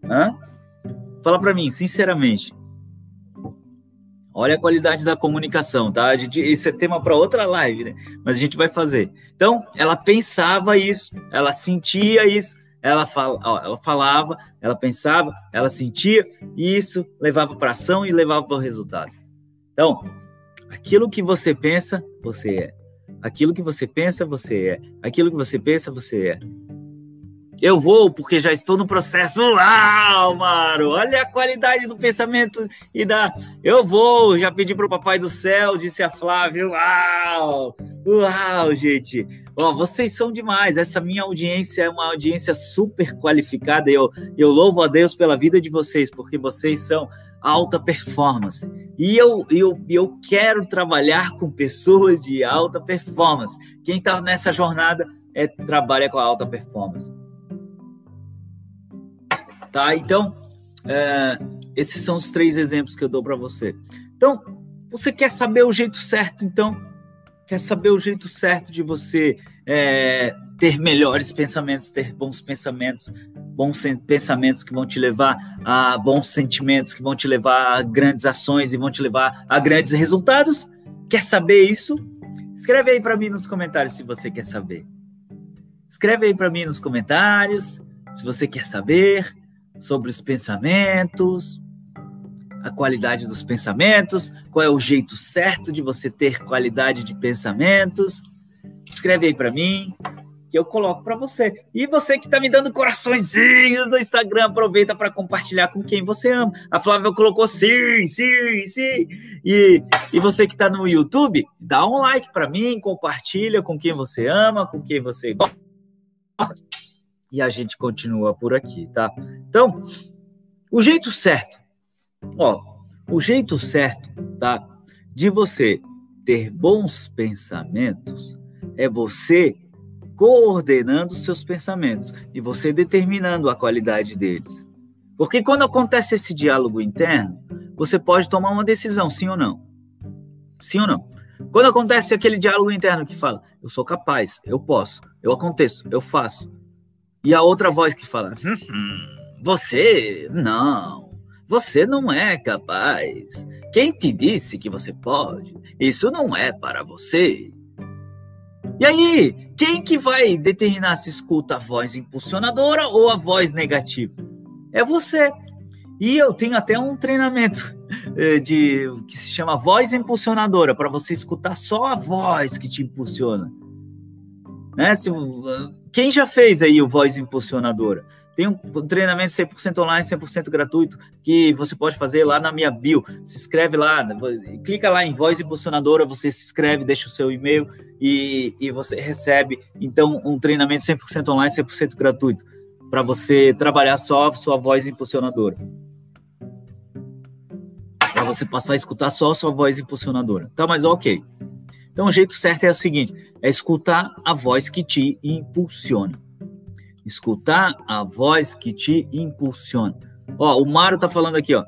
Hã? Fala para mim, sinceramente. Olha a qualidade da comunicação, tá? Isso é tema para outra live, né? Mas a gente vai fazer. Então, ela pensava isso, ela sentia isso, ela, fala, ela falava, ela pensava, ela sentia, e isso levava para ação e levava para o resultado. Então, aquilo que você pensa, você é. Aquilo que você pensa, você é. Aquilo que você pensa, você é. Eu vou porque já estou no processo. Uau, Maro! Olha a qualidade do pensamento e da. Eu vou, já pedi para o Papai do Céu, disse a Flávia. Uau! Uau, gente! Ó, vocês são demais. Essa minha audiência é uma audiência super qualificada. Eu, eu louvo a Deus pela vida de vocês, porque vocês são alta performance. E eu, eu, eu quero trabalhar com pessoas de alta performance. Quem está nessa jornada é trabalha com a alta performance tá? Então, é, esses são os três exemplos que eu dou para você. Então, você quer saber o jeito certo, então, quer saber o jeito certo de você é, ter melhores pensamentos, ter bons pensamentos, bons pensamentos que vão te levar a bons sentimentos, que vão te levar a grandes ações e vão te levar a grandes resultados? Quer saber isso? Escreve aí para mim nos comentários se você quer saber. Escreve aí para mim nos comentários se você quer saber sobre os pensamentos, a qualidade dos pensamentos, qual é o jeito certo de você ter qualidade de pensamentos. Escreve aí para mim, que eu coloco para você. E você que está me dando coraçõezinhos no Instagram, aproveita para compartilhar com quem você ama. A Flávia colocou sim, sim, sim. E, e você que está no YouTube, dá um like para mim, compartilha com quem você ama, com quem você gosta e a gente continua por aqui, tá? Então, o jeito certo, ó, o jeito certo, tá? De você ter bons pensamentos é você coordenando seus pensamentos e você determinando a qualidade deles. Porque quando acontece esse diálogo interno, você pode tomar uma decisão, sim ou não. Sim ou não? Quando acontece aquele diálogo interno que fala, eu sou capaz, eu posso, eu aconteço, eu faço, e a outra voz que fala: hum, hum, Você não, você não é capaz. Quem te disse que você pode? Isso não é para você. E aí, quem que vai determinar se escuta a voz impulsionadora ou a voz negativa? É você. E eu tenho até um treinamento eh, de que se chama voz impulsionadora para você escutar só a voz que te impulsiona. Né? Se, quem já fez aí o Voz Impulsionadora? Tem um, treinamento 100% online, 100% gratuito, que você pode fazer lá na minha bio. Se inscreve lá, clica lá em Voz Impulsionadora, você se inscreve, deixa o seu e-mail e, e você recebe, então, um treinamento 100% online, 100% gratuito. para você trabalhar só a sua voz impulsionadora. Para você passar a escutar só a sua voz impulsionadora. Tá, mas ok. Então o jeito certo é o seguinte: é escutar a voz que te impulsiona. Escutar a voz que te impulsiona. Ó, o Mário tá falando aqui, ó.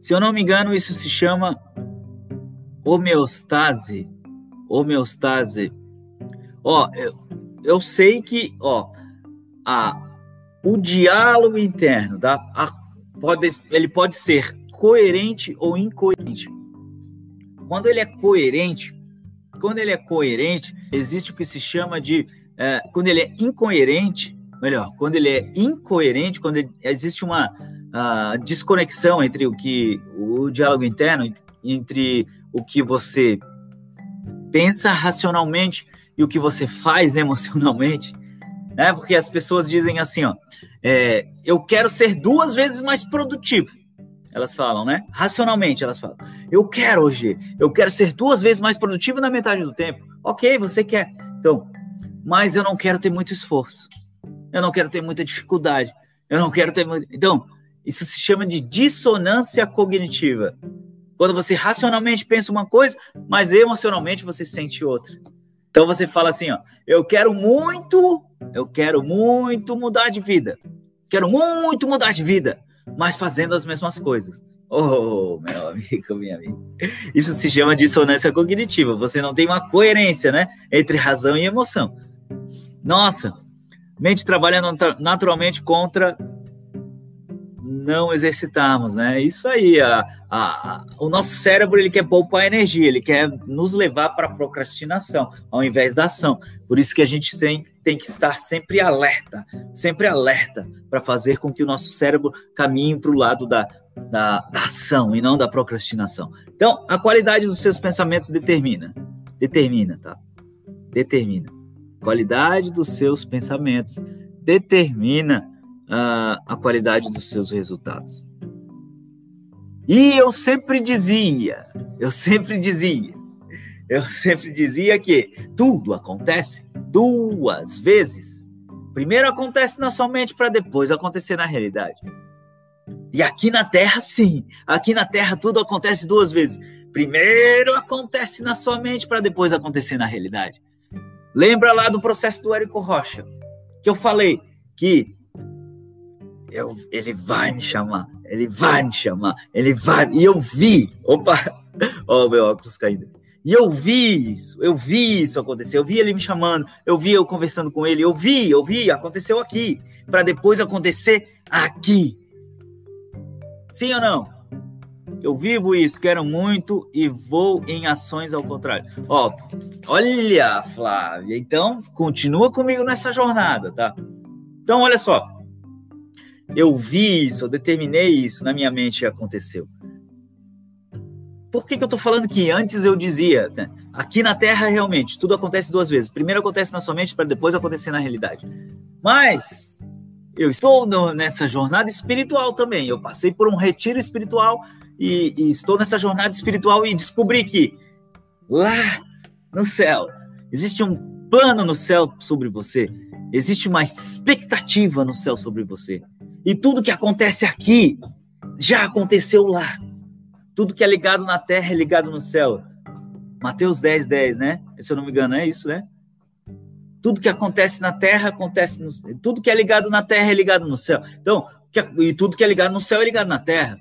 Se eu não me engano, isso se chama homeostase. Homeostase. Ó, eu, eu sei que, ó, a, o diálogo interno, tá? A, pode, ele pode ser coerente ou incoerente. Quando ele é coerente, quando ele é coerente, existe o que se chama de. É, quando ele é incoerente, melhor, quando ele é incoerente, quando ele, existe uma uh, desconexão entre o que o diálogo interno, entre o que você pensa racionalmente e o que você faz emocionalmente, né? Porque as pessoas dizem assim, ó, é, eu quero ser duas vezes mais produtivo. Elas falam, né? Racionalmente elas falam. Eu quero hoje, eu quero ser duas vezes mais produtivo na metade do tempo. Ok, você quer. Então, mas eu não quero ter muito esforço. Eu não quero ter muita dificuldade. Eu não quero ter muito. Então, isso se chama de dissonância cognitiva. Quando você racionalmente pensa uma coisa, mas emocionalmente você sente outra. Então você fala assim, ó, eu quero muito, eu quero muito mudar de vida. Quero muito mudar de vida, mas fazendo as mesmas coisas. Oh, meu amigo, minha amiga. Isso se chama dissonância cognitiva. Você não tem uma coerência, né, entre razão e emoção. Nossa, mente trabalha naturalmente contra não exercitarmos, né? Isso aí, a, a, a, o nosso cérebro ele quer poupar energia, ele quer nos levar para a procrastinação ao invés da ação. Por isso que a gente tem que estar sempre alerta, sempre alerta para fazer com que o nosso cérebro caminhe para o lado da, da, da ação e não da procrastinação. Então, a qualidade dos seus pensamentos determina, determina, tá? Determina. Qualidade dos seus pensamentos determina uh, a qualidade dos seus resultados. E eu sempre dizia, eu sempre dizia, eu sempre dizia que tudo acontece duas vezes. Primeiro acontece na sua mente para depois acontecer na realidade. E aqui na Terra, sim. Aqui na Terra tudo acontece duas vezes. Primeiro acontece na sua mente para depois acontecer na realidade. Lembra lá do processo do Érico Rocha, que eu falei que eu, ele vai me chamar, ele vai me chamar, ele vai. E eu vi, opa, ó, oh, meu óculos caindo. E eu vi isso, eu vi isso acontecer, eu vi ele me chamando, eu vi eu conversando com ele, eu vi, eu vi, aconteceu aqui, para depois acontecer aqui. Sim ou não? Eu vivo isso, quero muito e vou em ações ao contrário. Ó, olha, Flávia, então continua comigo nessa jornada, tá? Então, olha só, eu vi isso, eu determinei isso na minha mente e aconteceu. Por que, que eu estou falando que antes eu dizia, né? aqui na Terra realmente tudo acontece duas vezes. Primeiro acontece na sua mente para depois acontecer na realidade. Mas eu estou no, nessa jornada espiritual também. Eu passei por um retiro espiritual e, e estou nessa jornada espiritual e descobri que lá no céu existe um plano no céu sobre você. Existe uma expectativa no céu sobre você. E tudo que acontece aqui já aconteceu lá. Tudo que é ligado na terra é ligado no céu. Mateus 10, 10, né? Se eu não me engano, é isso, né? Tudo que acontece na terra acontece no tudo que é ligado na terra é ligado no céu. Então, que, e tudo que é ligado no céu é ligado na terra.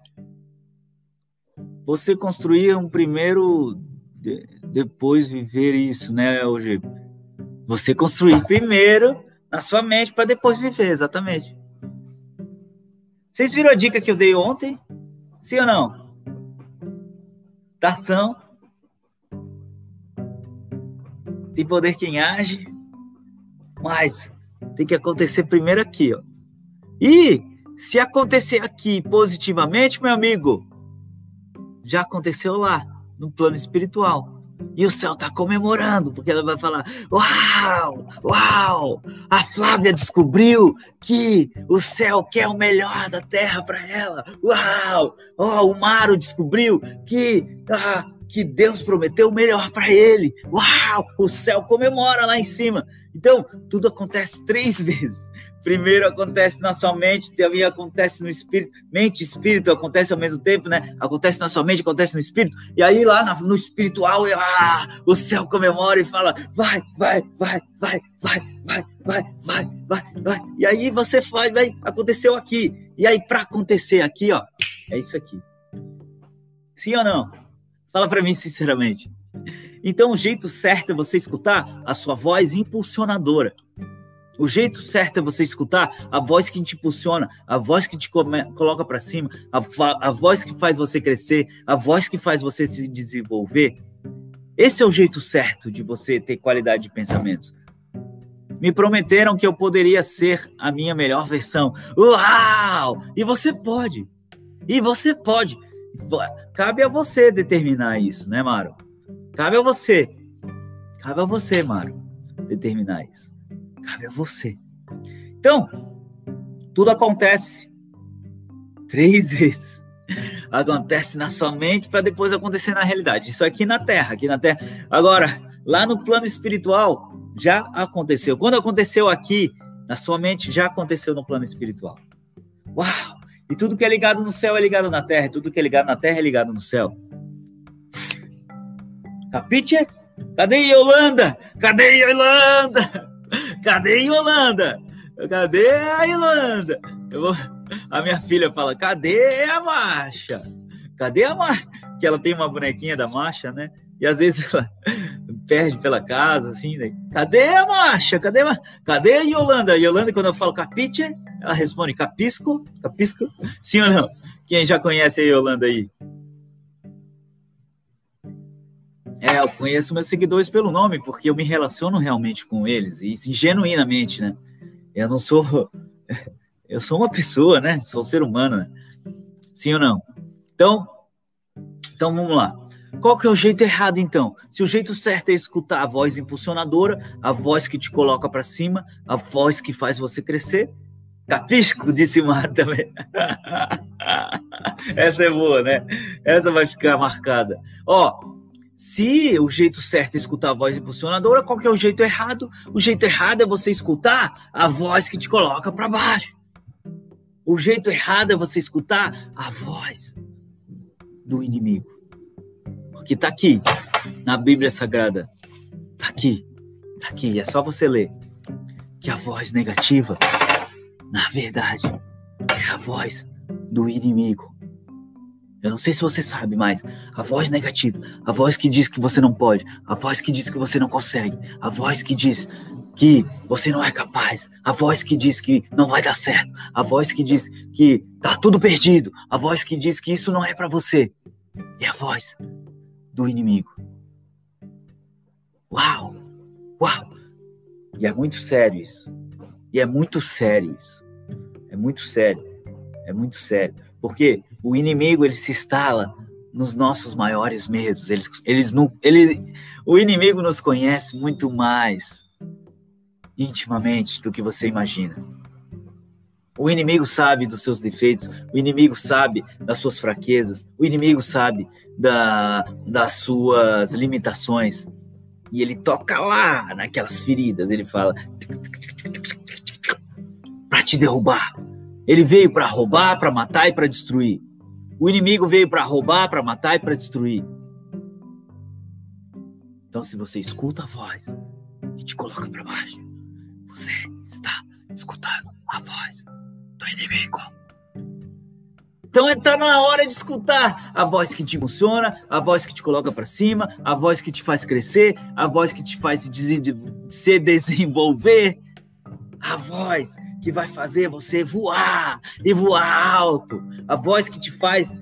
Você construir um primeiro de, depois viver isso, né, hoje? Você construir primeiro na sua mente para depois viver, exatamente. Vocês viram a dica que eu dei ontem? Sim ou não? Da ação. Tem poder quem age. Mas tem que acontecer primeiro aqui, ó. E se acontecer aqui positivamente, meu amigo, já aconteceu lá, no plano espiritual. E o céu está comemorando, porque ela vai falar: Uau, uau, a Flávia descobriu que o céu quer o melhor da terra para ela. Uau, oh, o Maro descobriu que ah, que Deus prometeu o melhor para ele. Uau! O céu comemora lá em cima. Então, tudo acontece três vezes. Primeiro acontece na sua mente, também acontece no espírito. Mente e espírito acontece ao mesmo tempo, né? Acontece na sua mente, acontece no espírito. E aí lá no espiritual, ah, o céu comemora e fala: vai, vai, vai, vai, vai, vai, vai, vai, vai, vai. E aí você faz, vai, aconteceu aqui. E aí para acontecer aqui, ó, é isso aqui. Sim ou não? Fala para mim sinceramente. Então o jeito certo é você escutar a sua voz impulsionadora. O jeito certo é você escutar a voz que te impulsiona, a voz que te coloca para cima, a, a voz que faz você crescer, a voz que faz você se desenvolver. Esse é o jeito certo de você ter qualidade de pensamentos. Me prometeram que eu poderia ser a minha melhor versão. Uau! E você pode. E você pode. Cabe a você determinar isso, né, Maro? Cabe a você. Cabe a você, Maro, determinar isso. Cabe a você. Então, tudo acontece três vezes. Acontece na sua mente para depois acontecer na realidade. Isso aqui na Terra, aqui na Terra. Agora, lá no plano espiritual, já aconteceu. Quando aconteceu aqui, na sua mente, já aconteceu no plano espiritual. Uau! E tudo que é ligado no céu é ligado na terra, e tudo que é ligado na terra é ligado no céu. Capite? Cadê Yolanda? Cadê Yolanda? Cadê Yolanda? Cadê a Yolanda? Vou... A minha filha fala: cadê a marcha? Cadê a marcha? Que ela tem uma bonequinha da marcha, né? E às vezes ela perde pela casa, assim. Né? Cadê a marcha? Cadê a... Cadê a Yolanda? A Yolanda, quando eu falo capite, ela responde capisco? Capisco? Sim ou não? Quem já conhece a Yolanda aí? É, eu conheço meus seguidores pelo nome, porque eu me relaciono realmente com eles, e sim, genuinamente, né? Eu não sou. Eu sou uma pessoa, né? Sou um ser humano, né? Sim ou não? Então, então vamos lá. Qual que é o jeito errado, então? Se o jeito certo é escutar a voz impulsionadora, a voz que te coloca para cima, a voz que faz você crescer, Capisco, disse Mar também. Essa é boa, né? Essa vai ficar marcada. Ó, se o jeito certo é escutar a voz impulsionadora, qual que é o jeito errado? O jeito errado é você escutar a voz que te coloca para baixo. O jeito errado é você escutar a voz do inimigo. Porque tá aqui, na Bíblia Sagrada. Tá aqui, tá aqui, é só você ler. Que a voz negativa, na verdade, é a voz do inimigo. Eu não sei se você sabe, mas a voz negativa, a voz que diz que você não pode, a voz que diz que você não consegue, a voz que diz que você não é capaz, a voz que diz que não vai dar certo, a voz que diz que tá tudo perdido, a voz que diz que isso não é para você, é a voz do inimigo. Uau! Uau! E é muito sério isso. E é muito sério isso. É muito sério. É muito sério. Porque o inimigo ele se instala nos nossos maiores medos. Eles, eles não, ele, o inimigo nos conhece muito mais intimamente do que você imagina. O inimigo sabe dos seus defeitos, o inimigo sabe das suas fraquezas, o inimigo sabe da, das suas limitações. E ele toca lá naquelas feridas, ele fala para te derrubar. Ele veio para roubar, para matar e para destruir. O inimigo veio para roubar, para matar e para destruir. Então, se você escuta a voz que te coloca para baixo, você está escutando a voz do inimigo. Então está na hora de escutar a voz que te emociona, a voz que te coloca para cima, a voz que te faz crescer, a voz que te faz se desenvolver, a voz que vai fazer você voar e voar alto. A voz que te faz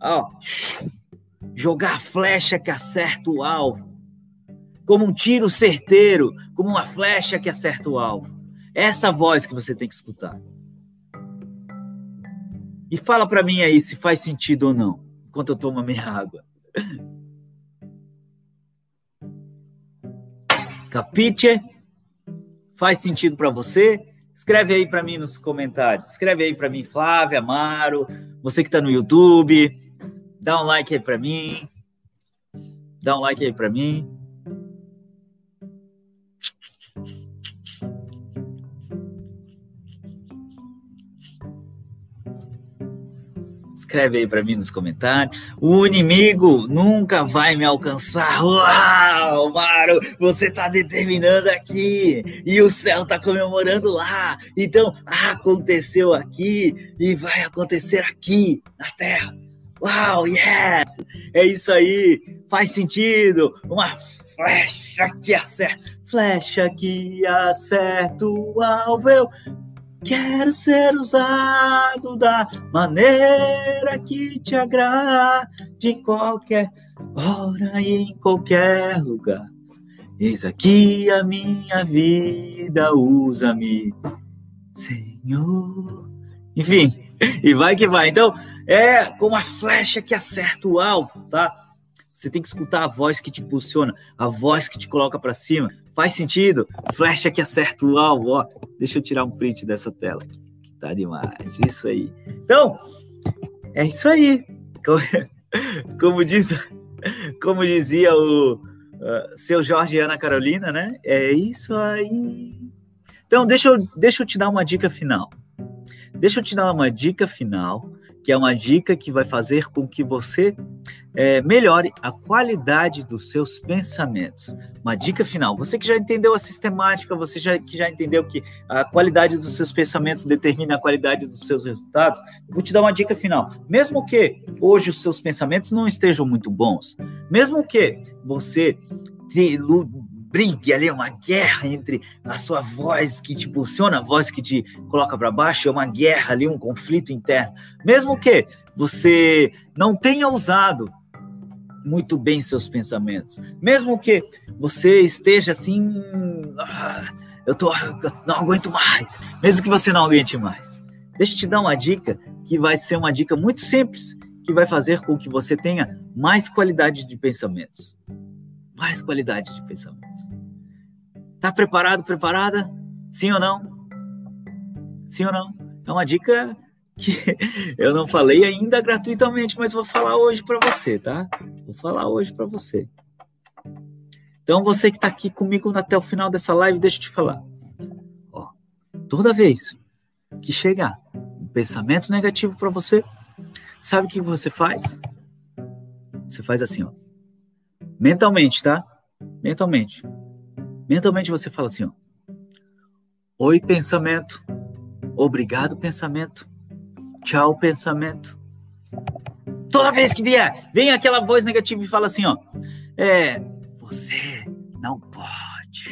ó, jogar a flecha que acerta o alvo. Como um tiro certeiro, como uma flecha que acerta o alvo. Essa voz que você tem que escutar. E fala para mim aí se faz sentido ou não, enquanto eu tomo a minha água. Capite? Faz sentido para você? Escreve aí para mim nos comentários. Escreve aí para mim, Flávia, Amaro, você que está no YouTube, dá um like aí para mim. Dá um like aí para mim. Escreve aí para mim nos comentários. O inimigo nunca vai me alcançar. Uau, Maro, você tá determinando aqui e o céu tá comemorando lá. Então, aconteceu aqui e vai acontecer aqui na terra. Uau, yes! É isso aí. Faz sentido. Uma flecha que acerta, flecha que acerta o alvo. Quero ser usado da maneira que te agrade, em qualquer hora e em qualquer lugar. Eis aqui a minha vida, usa-me, Senhor. Enfim, e vai que vai. Então, é como a flecha que acerta o alvo, tá? Você tem que escutar a voz que te impulsiona, a voz que te coloca para cima. Faz sentido? Flecha que acerta o alvo, ó. Deixa eu tirar um print dessa tela. Que tá demais. Isso aí. Então, é isso aí. Como, diz, como dizia o uh, seu Jorge e Ana Carolina, né? É isso aí. Então, deixa eu, deixa eu te dar uma dica final. Deixa eu te dar uma dica final, que é uma dica que vai fazer com que você é, melhore a qualidade dos seus pensamentos. Uma dica final: você que já entendeu a sistemática, você já, que já entendeu que a qualidade dos seus pensamentos determina a qualidade dos seus resultados, vou te dar uma dica final. Mesmo que hoje os seus pensamentos não estejam muito bons, mesmo que você brigue ali, uma guerra entre a sua voz que te impulsiona, a voz que te coloca para baixo, é uma guerra ali, um conflito interno. Mesmo que você não tenha usado muito bem seus pensamentos. Mesmo que você esteja assim, ah, eu tô, não aguento mais. Mesmo que você não aguente mais. Deixa eu te dar uma dica que vai ser uma dica muito simples, que vai fazer com que você tenha mais qualidade de pensamentos. Mais qualidade de pensamentos. Tá preparado, preparada? Sim ou não? Sim ou não? É uma dica que eu não falei ainda gratuitamente, mas vou falar hoje para você, tá? Vou falar hoje para você. Então, você que está aqui comigo até o final dessa live, deixa eu te falar. Ó, toda vez que chegar um pensamento negativo para você, sabe o que você faz? Você faz assim, ó. Mentalmente, tá? Mentalmente. Mentalmente você fala assim, ó. Oi, pensamento. Obrigado, pensamento. Tchau, pensamento. Toda vez que vier, vem aquela voz negativa e fala assim, ó. É, você não pode.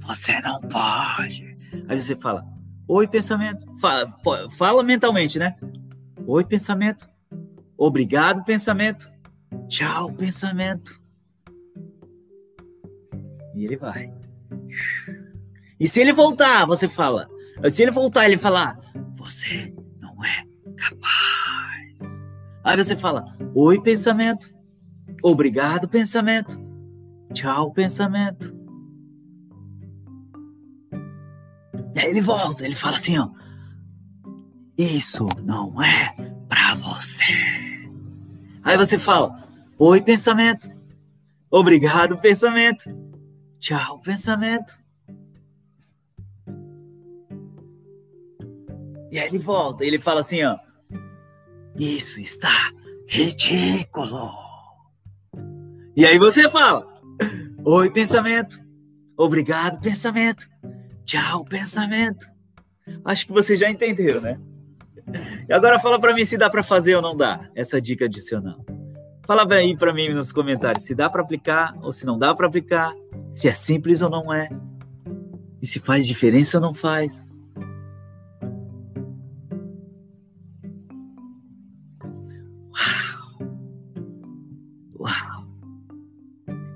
Você não pode. Aí você fala, oi, pensamento. Fala, fala mentalmente, né? Oi, pensamento. Obrigado, pensamento. Tchau, pensamento. E ele vai. E se ele voltar, você fala. Se ele voltar, ele falar, você é capaz. Aí você fala: Oi, pensamento. Obrigado, pensamento. Tchau, pensamento. E aí ele volta, ele fala assim: ó, Isso não é para você. Aí você fala: Oi, pensamento. Obrigado, pensamento. Tchau, pensamento. E aí ele volta, ele fala assim, ó. Isso está ridículo. E aí você fala: Oi, pensamento. Obrigado, pensamento. Tchau, pensamento. Acho que você já entendeu, né? E agora fala para mim se dá para fazer ou não dá essa dica adicional. Fala aí para mim nos comentários se dá para aplicar ou se não dá para aplicar, se é simples ou não é, e se faz diferença ou não faz.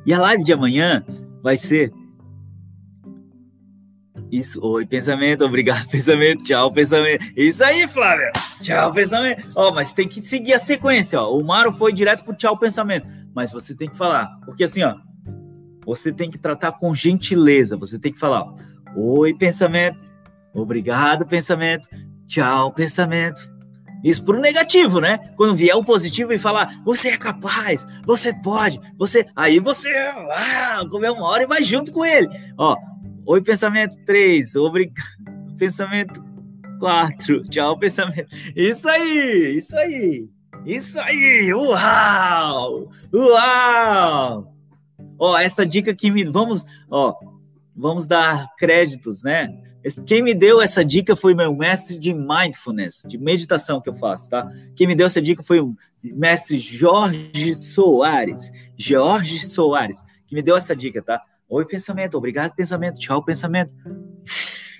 E a live de amanhã vai ser isso. Oi, pensamento. Obrigado, pensamento. Tchau, pensamento. Isso aí, Flávia. Tchau, pensamento. Ó, mas tem que seguir a sequência, ó. O Maro foi direto pro tchau, pensamento. Mas você tem que falar. Porque assim, ó. Você tem que tratar com gentileza. Você tem que falar, ó. Oi, pensamento. Obrigado, pensamento. Tchau, pensamento. Isso pro negativo, né? Quando vier o positivo e falar, você é capaz, você pode, você. Aí você ah, comemora e vai junto com ele. Ó, oi, pensamento 3, obrigado. Pensamento 4, tchau, pensamento. Isso aí, isso aí, isso aí, uau, uau. Ó, essa dica que me. Vamos, ó, vamos dar créditos, né? Quem me deu essa dica foi meu mestre de mindfulness, de meditação que eu faço, tá? Quem me deu essa dica foi o mestre Jorge Soares. Jorge Soares, que me deu essa dica, tá? Oi, pensamento, obrigado, pensamento, tchau, pensamento.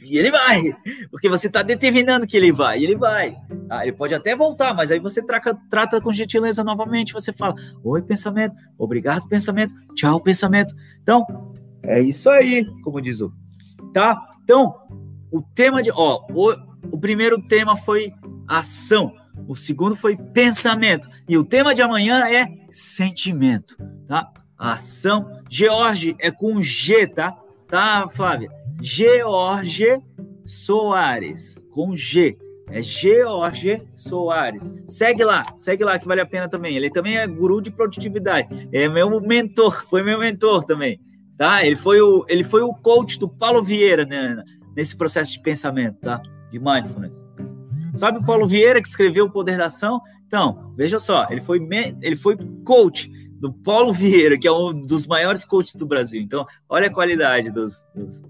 E ele vai, porque você está determinando que ele vai, ele vai. Ah, ele pode até voltar, mas aí você traca, trata com gentileza novamente. Você fala: Oi, pensamento, obrigado, pensamento, tchau, pensamento. Então, é isso aí, como diz o. Tá? Então, o tema de. Ó, o, o primeiro tema foi ação, o segundo foi pensamento, e o tema de amanhã é sentimento, tá? Ação. George é com G, tá? Tá, Flávia? George Soares, com G. É George Soares. Segue lá, segue lá que vale a pena também. Ele também é guru de produtividade. É meu mentor, foi meu mentor também. Tá? Ele foi o, ele foi o coach do Paulo Vieira né, nesse processo de pensamento, tá? De mindfulness. Sabe o Paulo Vieira que escreveu O Poder da Ação? Então, veja só, ele foi, ele foi coach do Paulo Vieira, que é um dos maiores coaches do Brasil. Então, olha a qualidade dos, dos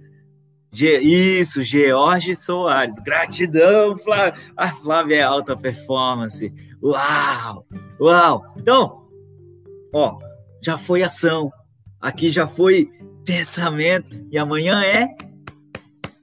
isso, George Soares. Gratidão, Flávia. A Flávia é alta performance. Uau! Uau! Então, ó, já foi ação. Aqui já foi pensamento. E amanhã é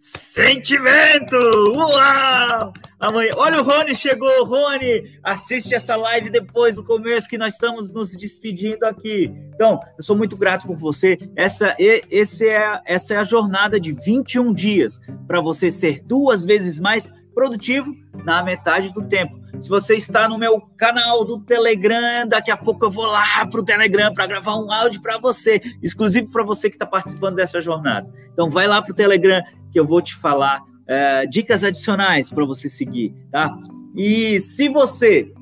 sentimento. Uau! Amanhã. Olha o Rony chegou, Rony. Assiste essa live depois do começo que nós estamos nos despedindo aqui. Então, eu sou muito grato por você. Essa, esse é, essa é a jornada de 21 dias para você ser duas vezes mais produtivo na metade do tempo. Se você está no meu canal do Telegram, daqui a pouco eu vou lá para o Telegram para gravar um áudio para você, exclusivo para você que está participando dessa jornada. Então, vai lá para o Telegram que eu vou te falar é, dicas adicionais para você seguir, tá? E se você,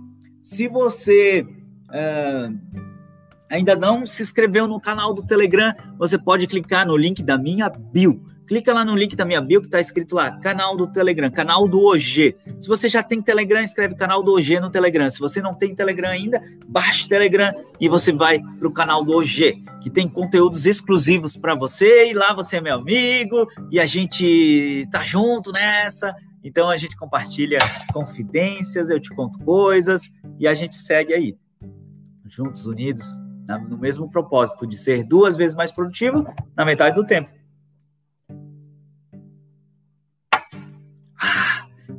se você é, ainda não se inscreveu no canal do Telegram, você pode clicar no link da minha bio. Clica lá no link da minha bio que está escrito lá, canal do Telegram, canal do OG. Se você já tem Telegram, escreve canal do OG no Telegram. Se você não tem Telegram ainda, baixe o Telegram e você vai para o canal do OG, que tem conteúdos exclusivos para você. E lá você é meu amigo e a gente tá junto nessa. Então a gente compartilha confidências, eu te conto coisas e a gente segue aí, juntos, unidos, no mesmo propósito de ser duas vezes mais produtivo na metade do tempo.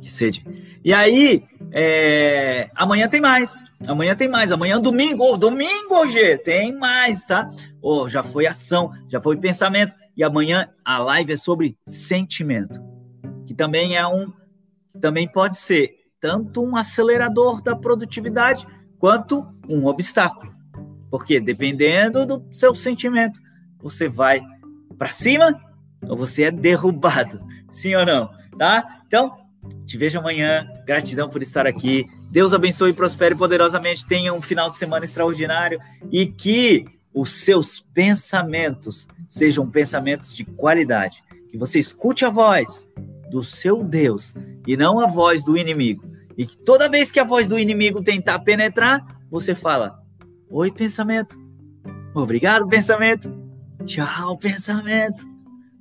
Que sede. E aí, é, amanhã tem mais. Amanhã tem mais. Amanhã domingo, oh, domingo hoje tem mais, tá? Oh, já foi ação, já foi pensamento. E amanhã a live é sobre sentimento, que também é um, também pode ser tanto um acelerador da produtividade quanto um obstáculo. Porque dependendo do seu sentimento, você vai para cima ou você é derrubado. Sim ou não? Tá? Então, te vejo amanhã. Gratidão por estar aqui. Deus abençoe e prospere poderosamente. Tenha um final de semana extraordinário e que os seus pensamentos sejam pensamentos de qualidade. Que você escute a voz do seu Deus e não a voz do inimigo. E que toda vez que a voz do inimigo tentar penetrar, você fala: Oi, pensamento. Obrigado, pensamento. Tchau, pensamento.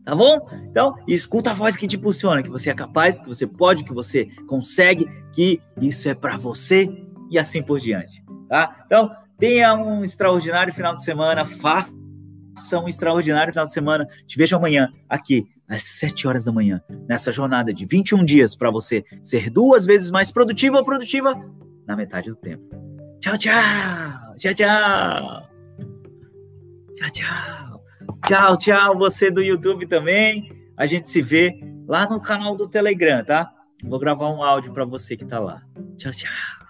Tá bom? Então, escuta a voz que te impulsiona, que você é capaz, que você pode, que você consegue, que isso é para você e assim por diante, tá? Então, tenha um extraordinário final de semana, faça um extraordinário final de semana. Te vejo amanhã aqui às 7 horas da manhã, nessa jornada de 21 dias para você ser duas vezes mais produtivo ou produtiva na metade do tempo. Tchau, tchau. Tchau, tchau. Tchau, tchau. Tchau, tchau, você do YouTube também. A gente se vê lá no canal do Telegram, tá? Vou gravar um áudio para você que tá lá. Tchau, tchau.